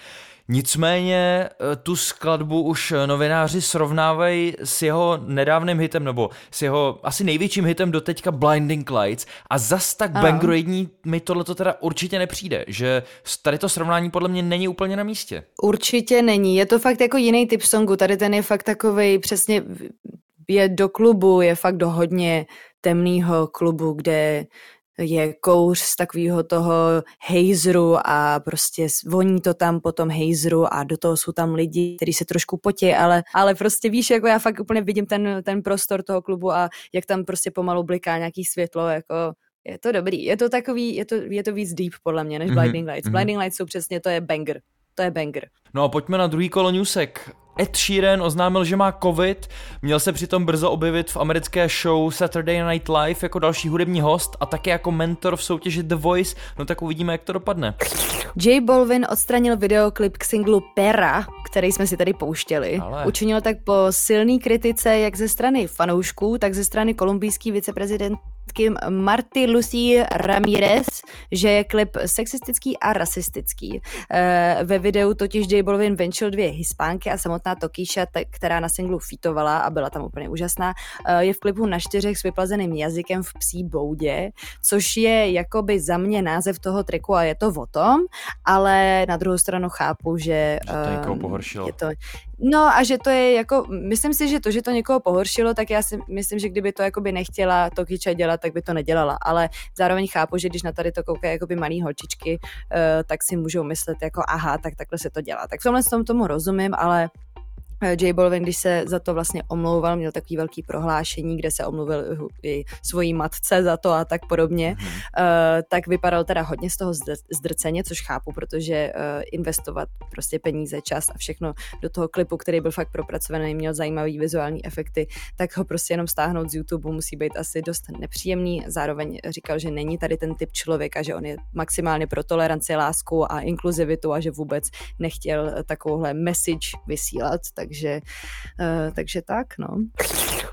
Nicméně eh, tu skladbu už eh, novináři srovnávají s jeho nedávným hitem, nebo s jeho asi největším hitem do teďka Blinding Lights. A zas tak bangroidní mi tohle to teda určitě nepřijde, že tady to srovnání podle mě není úplně na místě. Určitě není, je to fakt jako jiný typ songu, tady ten je fakt takový přesně je do klubu, je fakt do hodně temného klubu, kde je kouř z takového toho hejzru a prostě voní to tam po tom hejzru a do toho jsou tam lidi, kteří se trošku potí, ale, ale prostě víš, jako já fakt úplně vidím ten, ten prostor toho klubu a jak tam prostě pomalu bliká nějaký světlo, jako je to dobrý. Je to takový, je to, je to víc deep podle mě, než mm-hmm. Blinding Lights. Mm-hmm. Blinding Lights jsou přesně, to je banger. To je banger. No a pojďme na druhý kolo newsek. Ed Sheeran oznámil, že má covid, měl se přitom brzo objevit v americké show Saturday Night Live jako další hudební host a také jako mentor v soutěži The Voice, no tak uvidíme, jak to dopadne. J Bolvin odstranil videoklip k singlu Pera, který jsme si tady pouštěli. Ale... Učinil tak po silné kritice jak ze strany fanoušků, tak ze strany kolumbijský viceprezident Marty Lucy Ramirez, že je klip sexistický a rasistický. Eh, ve videu totiž J Bolvin venčil dvě hispánky a samotná Tokíša, která na singlu fitovala a byla tam úplně úžasná, eh, je v klipu na čtyřech s vyplazeným jazykem v psí boudě, což je jakoby za mě název toho triku a je to o tom, ale na druhou stranu chápu, že, že to pohoršilo. Je to, No a že to je jako, myslím si, že to, že to někoho pohoršilo, tak já si myslím, že kdyby to jakoby nechtěla Tokiča dělat, tak by to nedělala, ale zároveň chápu, že když na tady to koukají jakoby malý holčičky, uh, tak si můžou myslet jako aha, tak takhle se to dělá. Tak v tomhle tom tomu rozumím, ale J Balvin, když se za to vlastně omlouval, měl takový velký prohlášení, kde se omluvil i svojí matce za to a tak podobně, mm. uh, tak vypadal teda hodně z toho zdrceně, což chápu, protože uh, investovat prostě peníze, čas a všechno do toho klipu, který byl fakt propracovaný, měl zajímavý vizuální efekty, tak ho prostě jenom stáhnout z YouTube musí být asi dost nepříjemný. Zároveň říkal, že není tady ten typ člověka, že on je maximálně pro toleranci, lásku a inkluzivitu a že vůbec nechtěl takovouhle message vysílat, takže takže, uh, takže tak, no.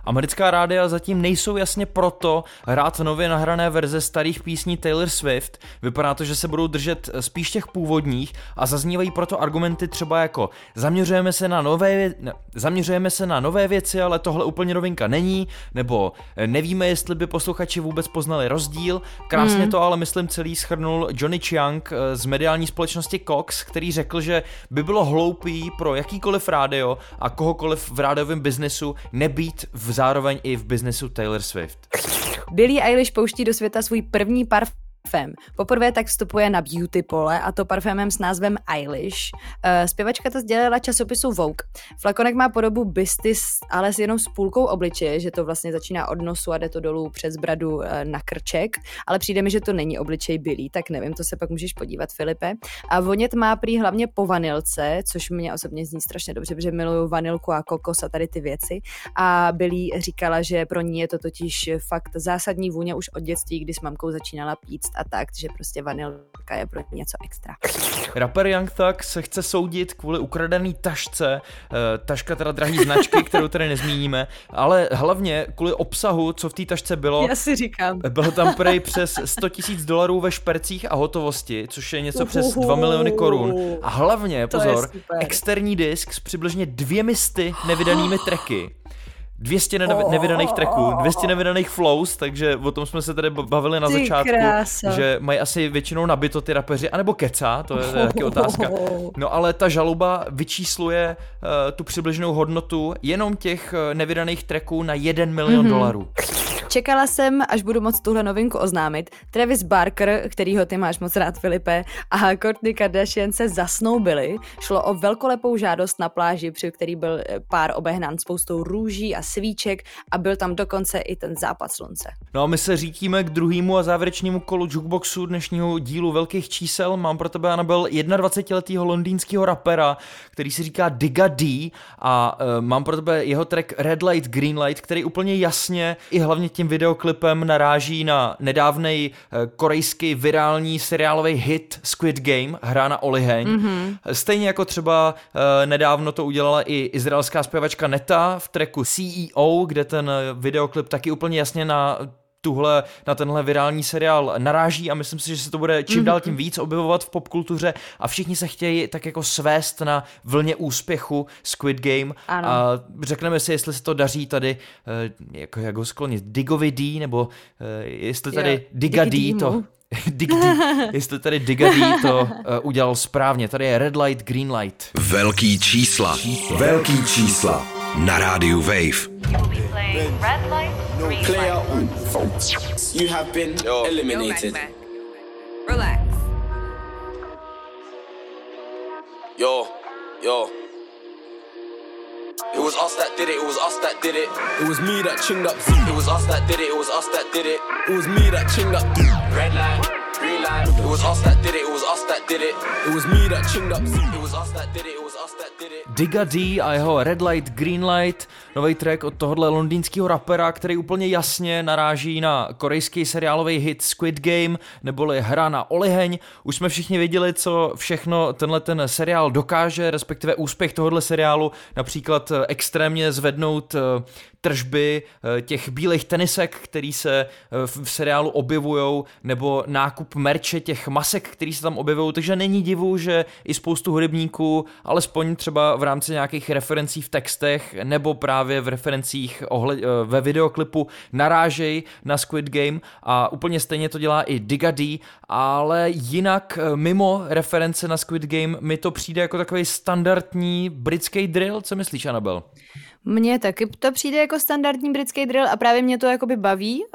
Americká rádia zatím nejsou jasně proto hrát nově nahrané verze starých písní Taylor Swift. Vypadá to, že se budou držet spíš těch původních a zaznívají proto argumenty třeba jako zaměřujeme se na nové, ne, zaměřujeme se na nové věci, ale tohle úplně novinka není, nebo nevíme, jestli by posluchači vůbec poznali rozdíl. Krásně mm. to ale myslím celý schrnul Johnny Chiang eh, z mediální společnosti Cox, který řekl, že by bylo hloupý pro jakýkoliv rádio, a kohokoliv v rádiovém biznesu nebýt v zároveň i v biznesu Taylor Swift. Billie Eilish pouští do světa svůj první parfém parfém. Poprvé tak vstupuje na beauty pole a to parfémem s názvem Eilish. Uh, zpěvačka to sdělila časopisu Vogue. Flakonek má podobu bystis, ale s jenom s půlkou obličeje, že to vlastně začíná od nosu a jde to dolů přes bradu uh, na krček, ale přijde mi, že to není obličej bylý, tak nevím, to se pak můžeš podívat, Filipe. A vonět má prý hlavně po vanilce, což mě osobně zní strašně dobře, protože miluju vanilku a kokos a tady ty věci. A Billy říkala, že pro ní je to totiž fakt zásadní vůně už od dětství, kdy s mamkou začínala pít a tak, že prostě vanilka je pro něco extra. Rapper Young Thug se chce soudit kvůli ukradený tašce, eh, taška teda drahý značky, kterou tady nezmíníme, ale hlavně kvůli obsahu, co v té tašce bylo. Já si říkám. Bylo tam prej přes 100 tisíc dolarů ve špercích a hotovosti, což je něco přes 2 miliony korun. A hlavně, pozor, externí disk s přibližně dvěmi sty nevydanými tracky. 200 nev- nevydaných tracků, 200 nevydaných flows, takže o tom jsme se tady bavili na Ty začátku, krása. že mají asi většinou nabito ty rapeři, anebo keca, to je, taky otázka. No ale ta žaloba vyčísluje uh, tu přibližnou hodnotu jenom těch uh, nevydaných tracků na 1 milion mm-hmm. dolarů. Čekala jsem, až budu moc tuhle novinku oznámit. Travis Barker, kterýho ty máš moc rád, Filipe, a Kourtney Kardashian se zasnoubili. Šlo o velkolepou žádost na pláži, při který byl eh, pár obehnán spoustou růží a svíček a byl tam dokonce i ten západ slunce. No a my se řítíme k druhému a závěrečnému kolu jukeboxu dnešního dílu velkých čísel. Mám pro tebe, Anabel, 21-letého londýnského rapera, který si říká Digga D a uh, mám pro tebe jeho track Red Light, Green Light, který úplně jasně i hlavně tím videoklipem naráží na nedávnej uh, korejský virální seriálový hit Squid Game, hra na oliheň. Mm-hmm. Stejně jako třeba uh, nedávno to udělala i izraelská zpěvačka Neta v tracku CEO, kde ten videoklip taky úplně jasně na tuhle, na tenhle virální seriál naráží a myslím si, že se to bude čím dál tím víc objevovat v popkultuře a všichni se chtějí tak jako svést na vlně úspěchu Squid Game Ano. a řekneme si, jestli se to daří tady, eh, jako, jak ho sklonit, Digovi D, nebo eh, jestli tady Jo, Diga D to. Dig jestli tady Diga D to uh, udělal správně. Tady je Red Light, Green Light. Velký čísla. Velký čísla. Na rádiu Wave. You will be playing red light, green Player one. You have been eliminated. Relax. Yo, yo. It was us that did it, it was us that did it. It was me that chinged up. It was us that did it, it was us that did it. It was me that chinged up. Red line, It was us that did it, it was us that did it. It was me that chinged up. It was us that did it, it was us that did it. Digga D a jeho Red Light, Green Light, nový track od tohohle londýnského rapera, který úplně jasně naráží na korejský seriálový hit Squid Game, neboli hra na oliheň. Už jsme všichni viděli, co všechno tenhle ten seriál dokáže, respektive úspěch tohohle seriálu, například eh, extrémně zvednout eh, tržby eh, těch bílých tenisek, který se eh, v seriálu objevují, nebo nákup merče těch masek, který se tam objevují, takže není divu, že i spoustu hudebníků, alespoň třeba v rámci nějakých referencí v textech, nebo právě v referencích ohled, eh, ve videoklipu narážej na Squid Game. A úplně stejně to dělá i Digga D, ale jinak mimo reference na Squid Game mi to přijde jako takový standardní britský drill, co myslíš, Anabel? Mně taky to přijde jako standardní britský drill a právě mě to jakoby baví. Uh,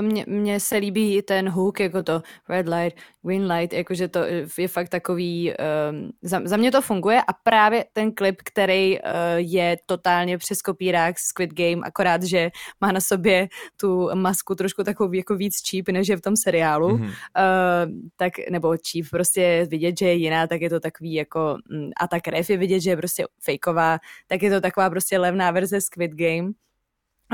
Mně, mně se líbí ten hook, jako to red light, green light, jakože to je fakt takový, um, za, za mě to funguje a právě ten klip, který uh, je totálně přes kopírák Squid Game, akorát, že má na sobě tu masku trošku takovou jako víc cheap, než je v tom seriálu, mm-hmm. uh, tak, nebo cheap, prostě vidět, že je jiná, tak je to takový jako, mm, a ta krev je vidět, že je prostě fejková, tak je to taková prostě levná verze Squid Game.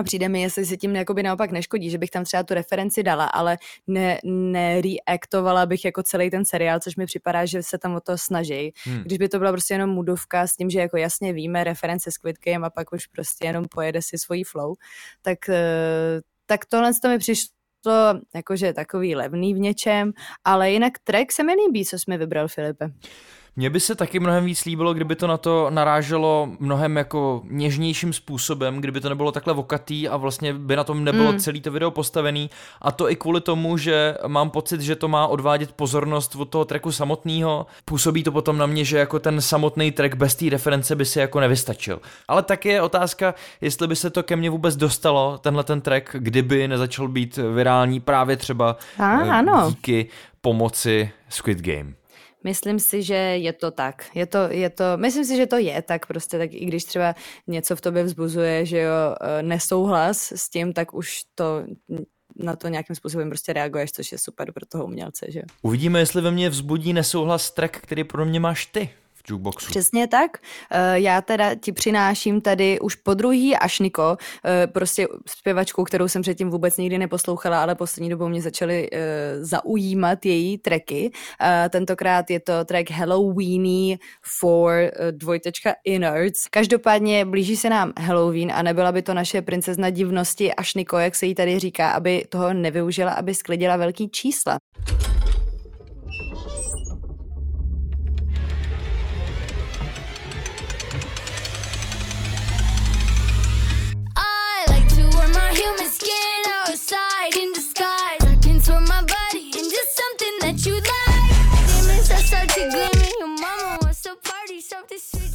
A přijde mi, jestli si tím jakoby naopak neškodí, že bych tam třeba tu referenci dala, ale ne, nereaktovala bych jako celý ten seriál, což mi připadá, že se tam o to snaží. Hmm. Když by to byla prostě jenom mudovka s tím, že jako jasně víme reference Squid Game a pak už prostě jenom pojede si svojí flow, tak, eh, tak tohle to mi přišlo jakože takový levný v něčem, ale jinak track se mi líbí, co jsme vybral, Filipe. Mně by se taky mnohem víc líbilo, kdyby to na to naráželo mnohem jako něžnějším způsobem, kdyby to nebylo takhle vokatý a vlastně by na tom nebylo mm. celý to video postavený. A to i kvůli tomu, že mám pocit, že to má odvádět pozornost od toho tracku samotného. Působí to potom na mě, že jako ten samotný track bez té reference by si jako nevystačil. Ale tak je otázka, jestli by se to ke mně vůbec dostalo, tenhle ten track, kdyby nezačal být virální právě třeba a, ano. díky pomoci Squid Game. Myslím si, že je to tak. Je to, je to, myslím si, že to je tak prostě, tak i když třeba něco v tobě vzbuzuje, že jo, e, nesouhlas s tím, tak už to na to nějakým způsobem prostě reaguješ, což je super pro toho umělce, že Uvidíme, jestli ve mně vzbudí nesouhlas track, který pro mě máš ty jukeboxu. Přesně tak. Eh, já teda ti přináším tady už po druhý Ašniko, eh, prostě zpěvačku, kterou jsem předtím vůbec nikdy neposlouchala, ale poslední dobou mě začaly eh, zaujímat její tracky. Tentokrát je to track Halloweeny for dvojtečka Innards. Každopádně blíží se nám Halloween a nebyla by to naše princezna divnosti Ašniko, jak se jí tady říká, aby toho nevyužila, aby sklidila velký čísla. good.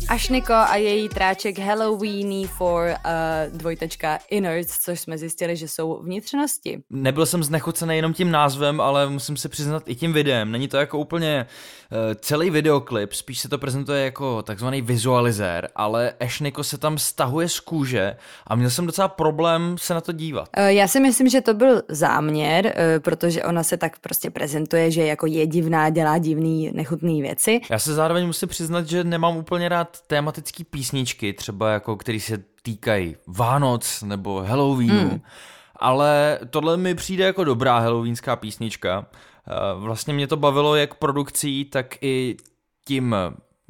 Ašniko a její tráček Halloweeny for uh, dvojtečka Innards, což jsme zjistili, že jsou vnitřnosti. Nebyl jsem znechucený jenom tím názvem, ale musím se přiznat i tím videem. Není to jako úplně uh, celý videoklip, spíš se to prezentuje jako takzvaný vizualizér, ale Ashniko se tam stahuje z kůže a měl jsem docela problém se na to dívat. Uh, já si myslím, že to byl záměr, uh, protože ona se tak prostě prezentuje, že jako je divná, dělá divný, nechutný věci. Já se zároveň musím přiznat, že nemám úplně rád tematické písničky, třeba jako, který se týkají Vánoc nebo Halloweenu, mm. ale tohle mi přijde jako dobrá halloweenská písnička. Eh, vlastně mě to bavilo jak produkcí, tak i tím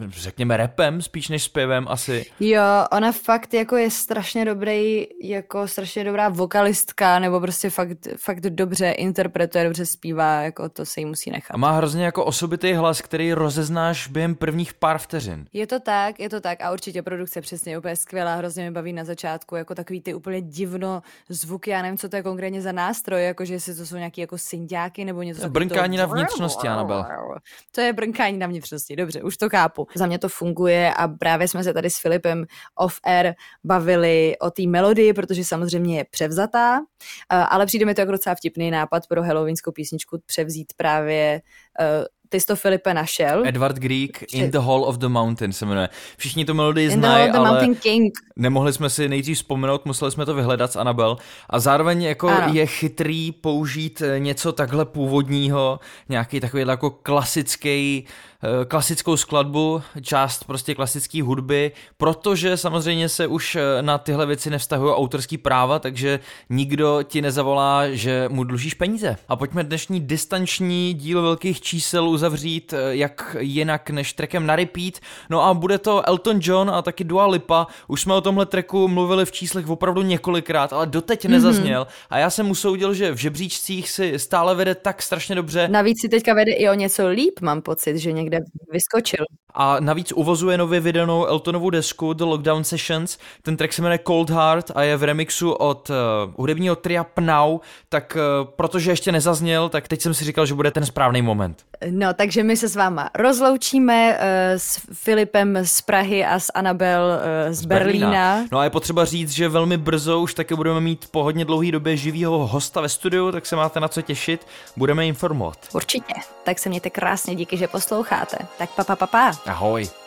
řekněme repem spíš než zpěvem asi. Jo, ona fakt jako je strašně dobrý, jako strašně dobrá vokalistka, nebo prostě fakt, fakt dobře interpretuje, dobře zpívá, jako to se jí musí nechat. A má hrozně jako osobitý hlas, který rozeznáš během prvních pár vteřin. Je to tak, je to tak a určitě produkce přesně úplně skvělá, hrozně mi baví na začátku, jako takový ty úplně divno zvuky, já nevím, co to je konkrétně za nástroj, jako že jestli to jsou nějaký jako syndiáky nebo něco. Brnkání na vnitřnosti, Anabel. To je brnkání na vnitřnosti, dobře, už to chápu. Za mě to funguje a právě jsme se tady s Filipem off-air bavili o té melodii, protože samozřejmě je převzatá, ale přijde mi to jako docela vtipný nápad pro halloweenskou písničku převzít právě eh, ty jsi to Filipe našel. Edward Greek, In the Hall of the Mountain se jmenuje. Všichni to melodii znají, ale Mountain King. nemohli jsme si nejdřív vzpomenout, museli jsme to vyhledat s Anabel. A zároveň jako ano. je chytrý použít eh, něco takhle původního, nějaký takový jako klasický Eh, klasickou skladbu, část prostě klasické hudby, protože samozřejmě se už eh, na tyhle věci nevztahují autorský práva, takže nikdo ti nezavolá, že mu dlužíš peníze. A pojďme dnešní distanční díl velkých čísel uzavřít eh, jak jinak než trekem na repeat. No a bude to Elton John a taky Dua Lipa. Už jsme o tomhle treku mluvili v číslech opravdu několikrát, ale doteď mm-hmm. nezazněl. A já jsem usoudil, že v žebříčcích si stále vede tak strašně dobře. Navíc si teďka vede i o něco líp, mám pocit, že někde někde vyskočil. A navíc uvozuje nově vydanou Eltonovu desku The Lockdown Sessions. Ten track se jmenuje Cold Heart a je v remixu od uh, hudebního tria Pnau, tak uh, protože ještě nezazněl, tak teď jsem si říkal, že bude ten správný moment. No, takže my se s váma rozloučíme uh, s Filipem z Prahy a s Anabel uh, z, z Berlína. Berlína. No a je potřeba říct, že velmi brzo už taky budeme mít po hodně dlouhé době živýho hosta ve studiu, tak se máte na co těšit, budeme informovat. Určitě. Tak se mějte krásně, díky, že posloucháte. Tak pa, pa, pa, pa. Ahoj.